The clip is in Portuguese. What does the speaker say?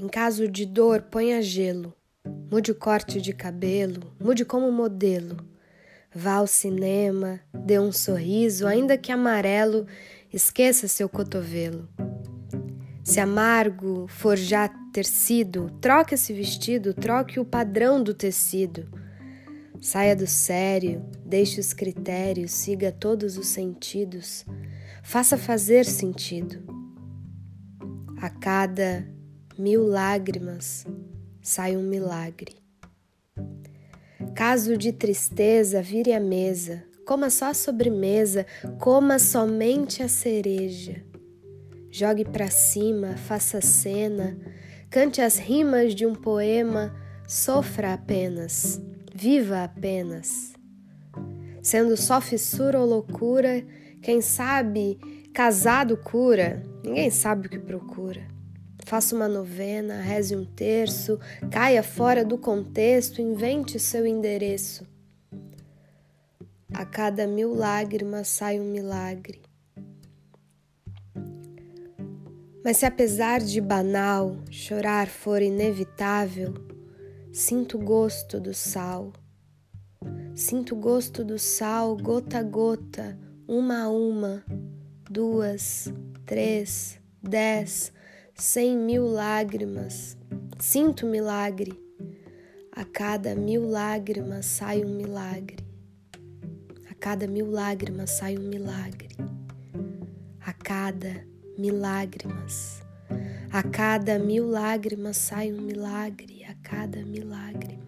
Em caso de dor, ponha gelo. Mude o corte de cabelo, mude como modelo. Vá ao cinema, dê um sorriso, ainda que amarelo, esqueça seu cotovelo. Se amargo for já ter sido, troque esse vestido, troque o padrão do tecido. Saia do sério, deixe os critérios, siga todos os sentidos, faça fazer sentido. A cada mil lágrimas sai um milagre. Caso de tristeza, vire a mesa, coma só a sobremesa, coma somente a cereja. Jogue para cima, faça cena, cante as rimas de um poema, sofra apenas, viva apenas. Sendo só fissura ou loucura, quem sabe casado cura, ninguém sabe o que procura. Faça uma novena, reze um terço, caia fora do contexto, invente seu endereço. A cada mil lágrimas sai um milagre. Mas se apesar de banal chorar for inevitável, sinto gosto do sal. Sinto gosto do sal gota a gota, uma a uma, duas, três, dez, cem mil lágrimas. Sinto milagre. A cada mil lágrimas sai um milagre. A cada mil lágrimas sai um milagre. A cada milagrimas. A cada mil lágrimas sai um milagre, a cada milagre